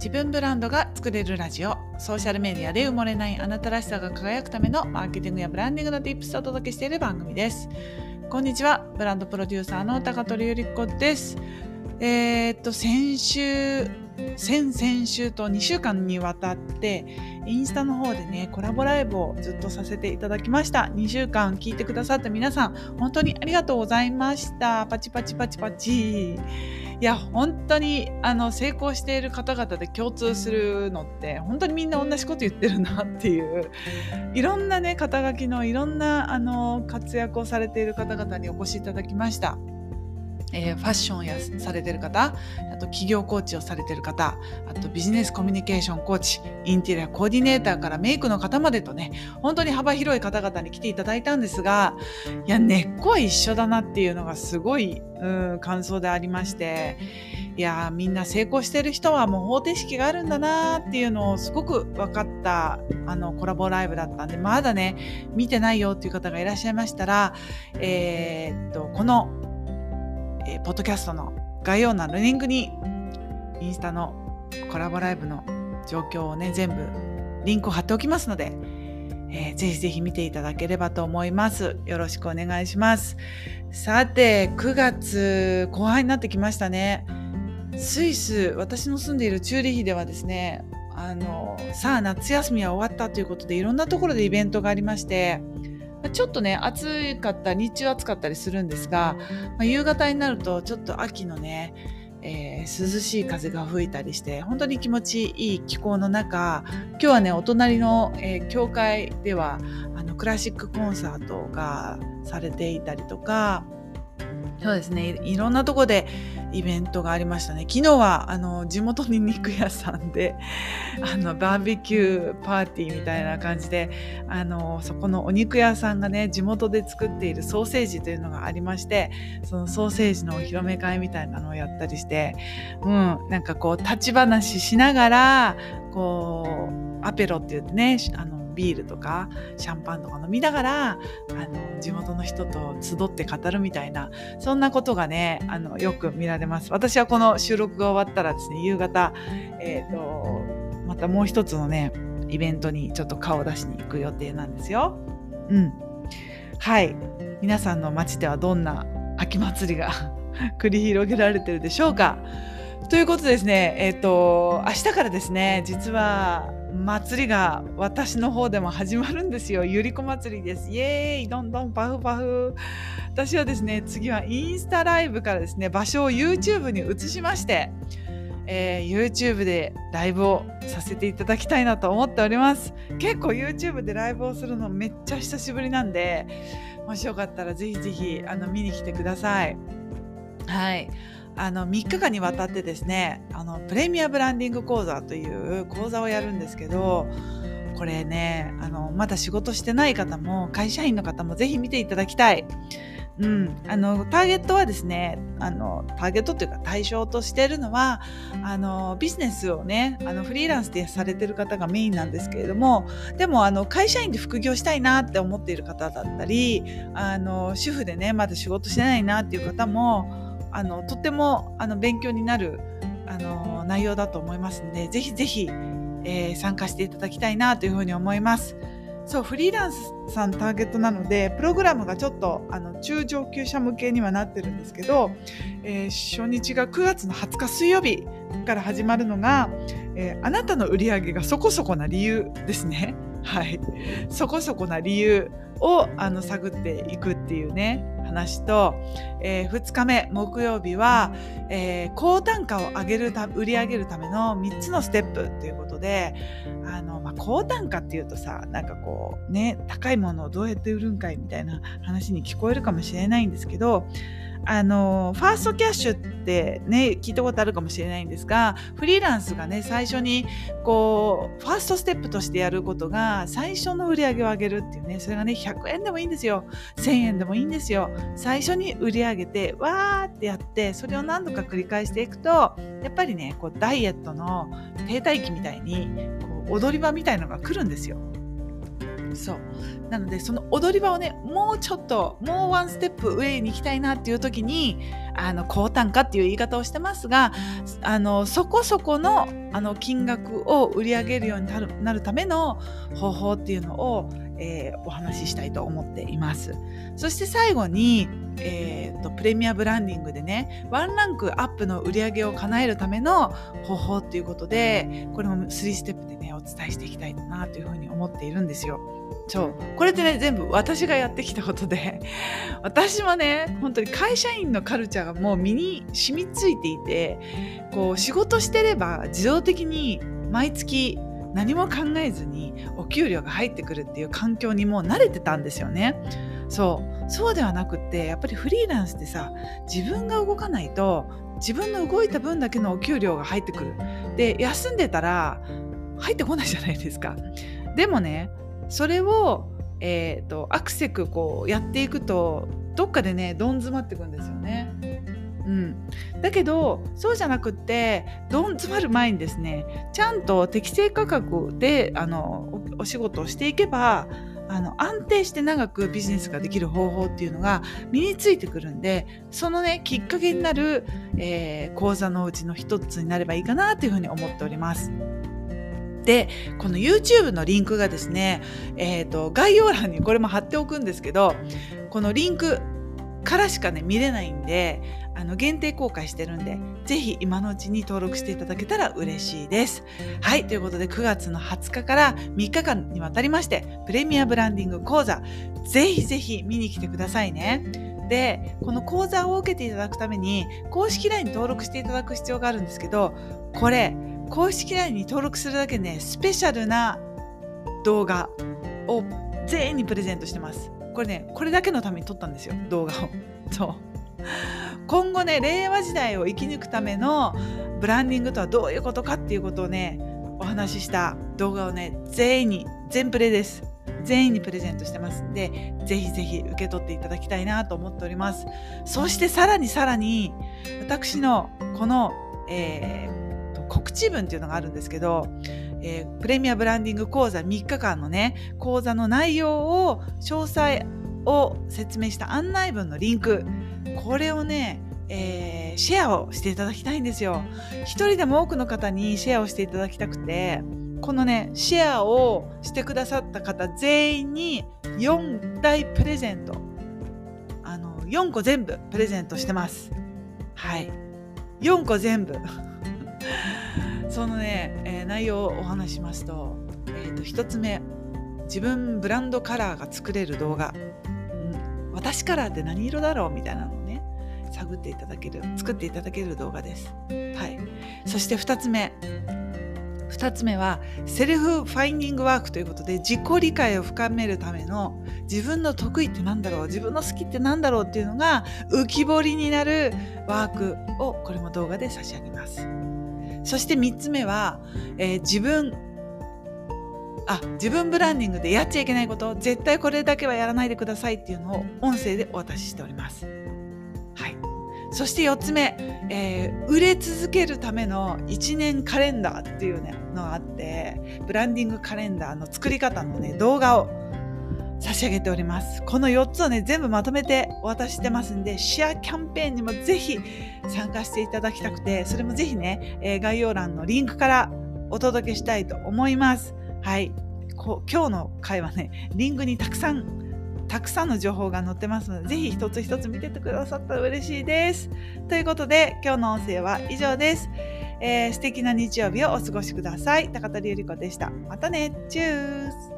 自分ブランドが作れるラジオ。ソーシャルメディアで埋もれないあなたらしさが輝くためのマーケティングやブランディングの Tips をお届けしている番組です。こんにちは。ブランドプロデューサーの高取ゆり子です。えー、っと先週先々週と2週間にわたってインスタの方でねコラボライブをずっとさせていただきました。2週間聞いてくださった皆さん本当にありがとうございました。パチパチパチパチ。いや本当にあの成功している方々で共通するのって本当にみんな同じこと言ってるなっていういろんなね肩書きのいろんなあの活躍をされている方々にお越しいただきました。えー、ファッションやされてる方、あと企業コーチをされてる方、あとビジネスコミュニケーションコーチ、インテリアコーディネーターからメイクの方までとね、本当に幅広い方々に来ていただいたんですが、いや、根っこは一緒だなっていうのがすごい、うん、感想でありまして、いや、みんな成功してる人はもう方程式があるんだなっていうのをすごく分かったあのコラボライブだったんで、まだね、見てないよっていう方がいらっしゃいましたら、えー、っと、このえー、ポッドキャストの概要欄のリンクにインスタのコラボライブの状況をね全部リンクを貼っておきますので、えー、ぜひぜひ見ていただければと思います。よろしくお願いします。さて、9月後半になってきましたね。スイス、私の住んでいるチューリヒではですね、あの、さあ夏休みは終わったということでいろんなところでイベントがありまして、ちょっとね暑かった日中暑かったりするんですが、まあ、夕方になるとちょっと秋のね、えー、涼しい風が吹いたりして本当に気持ちいい気候の中今日はねお隣の、えー、教会ではあのクラシックコンサートがされていたりとかそうですねいろんなとこでイベントがありましたね。昨日はあの地元に肉屋さんであのバーベキューパーティーみたいな感じであのそこのお肉屋さんがね地元で作っているソーセージというのがありましてそのソーセージのお披露目会みたいなのをやったりしてうんなんかこう立ち話しながらこうアペロって言ってねあのビールとかシャンパンとか飲みながらあの地元の人と集って語るみたいなそんなことがねあのよく見られます。私はこの収録が終わったらですね夕方、えーと、またもう一つのねイベントにちょっと顔を出しに行く予定なんですよ。うん、はい。皆さんの街ではどんな秋祭りが 繰り広げられてるでしょうか。ということですね、えっ、ー、と、明日からですね、実は祭りが私の方でも始まるんですよ。ゆりこ祭りです。イエーイどんどんパフパフ。私はですね、次はインスタライブからですね、場所を YouTube に移しまして、えー、YouTube でライブをさせていただきたいなと思っております。結構 YouTube でライブをするのめっちゃ久しぶりなんで、もしよかったらぜひぜひあの見に来てください。はい。あの3日間にわたってですねあのプレミアブランディング講座という講座をやるんですけどこれねあのまだ仕事してない方も会社員の方もぜひ見ていただきたい。うん、あのターゲットはですねあのターゲットというか対象としているのはあのビジネスをねあのフリーランスでされてる方がメインなんですけれどもでもあの会社員で副業したいなって思っている方だったりあの主婦でねまだ仕事してないなっていう方もあのとてもあの勉強になるあの内容だと思いますのでぜひぜひ、えー、参加していただきたいなというふうに思います。そうフリーランスさんターゲットなのでプログラムがちょっとあの中上級者向けにはなってるんですけど、えー、初日が9月の20日水曜日から始まるのが、えー、あなたの売り上げがそこそこな理由ですね。はい、そこそこな理由をあの探っていくっていうね話と、えー、2日目木曜日は、えー、高単価を上げるた売り上げるための3つのステップということであの、まあ、高単価っていうとさなんかこうね高いものをどうやって売るんかいみたいな話に聞こえるかもしれないんですけどあのファーストキャッシュってね聞いたことあるかもしれないんですがフリーランスがね最初にこうファーストステップとしてやることが最初の売り上げを上げるっていうねそれがね100円でもいいんですよ。1000円でもいいんですよ。最初に売り上げてわーってやってそれを何度か繰り返していくとやっぱりねこうダイエットの停滞期みたいにこう踊り場みたいのが来るんですよ。そう。なのでその踊り場をねもうちょっともうワンステップ上に行きたいなっていう時にあの高単価っていう言い方をしてますがあのそこそこのあの金額を売り上げるようになるための方法っていうのを、えー、お話ししたいと思っています。そして最後に、えーと、プレミアブランディングでねワンランクアップの売り上げを叶えるための方法っていうことでこれも3ステップでねお伝えしていきたいなというふうに思っているんですよ。そうこれってね全部私がやってきたことで 私もね本当に会社員のカルチャーがもう身に染みついていてこう仕事してれば自動的に毎月何も考えずにお給料が入ってくるっていう環境にもう慣れてたんですよね。そうそうではなくってやっぱりフリーランスってさ自分が動かないと自分の動いた分だけのお給料が入ってくる。で休んでたら入ってこないじゃないですか。でもねそれを、えーと、アクセクこうやっていくとどっかでねどん詰まっていくんですよね。うん、だけどそうじゃなくってどん詰まる前にですねちゃんと適正価格であのお仕事をしていけばあの安定して長くビジネスができる方法っていうのが身についてくるんでそのねきっかけになる、えー、講座のうちの一つになればいいかなというふうに思っております。でこの YouTube のリンクがですね、えーと、概要欄にこれも貼っておくんですけどこのリンクからしかね見れないんであの限定公開してるんでぜひ今のうちに登録していただけたら嬉しいです。はいということで9月の20日から3日間にわたりましてプレミアブランディング講座ぜひぜひ見に来てくださいね。でこの講座を受けていただくために公式 LINE に登録していただく必要があるんですけどこれ公式 LINE に登録するだけでねスペシャルな動画を全員にプレゼントしてますこれねこれだけのために撮ったんですよ動画をそう今後ね令和時代を生き抜くためのブランディングとはどういうことかっていうことをねお話しした動画をね全員に全プレです。全員にプレゼントしてます。んでぜひぜひ受け取っていただきたいなと思っております。そしてさらにさらに私のこの、えー告知文っていうのがあるんですけど、えー、プレミアブランディング講座3日間のね講座の内容を詳細を説明した案内文のリンクこれをねえー、シェアをしていただきたいんですよ。一人でも多くの方にシェアをしていただきたくて、このね、シェアをしてくださった方全員に4大プレゼント、あの、4個全部プレゼントしてます。はい。4個全部。そのね、えー、内容をお話しますと,、えーと、1つ目自分ブランドカラーが作れる動画、うん、私カラーって何色だろう？みたいなの探っていただける作っていただける動画です。はい、そして2つ目2つ目はセルフファインディングワークということで自己理解を深めるための自分の得意って何だろう自分の好きって何だろうっていうのが浮き彫りになるワークをこれも動画で差し上げます。そして3つ目は、えー、自分あ自分ブランディングでやっちゃいけないこと絶対これだけはやらないでくださいっていうのを音声でお渡ししております。そして4つ目、えー、売れ続けるための1年カレンダーっていうのがあってブランディングカレンダーの作り方のね動画を差し上げております。この4つをね、全部まとめてお渡ししてますんで、シェアキャンペーンにもぜひ参加していただきたくて、それもぜひね、えー、概要欄のリンクからお届けしたいと思います。はい。今日の回はね、リンクにたくさん、たくさんの情報が載ってますので、ぜひ一つ一つ見ててくださったら嬉しいです。ということで、今日の音声は以上です。えー、素敵な日曜日をお過ごしください。高田理由里子でした。またね。チュース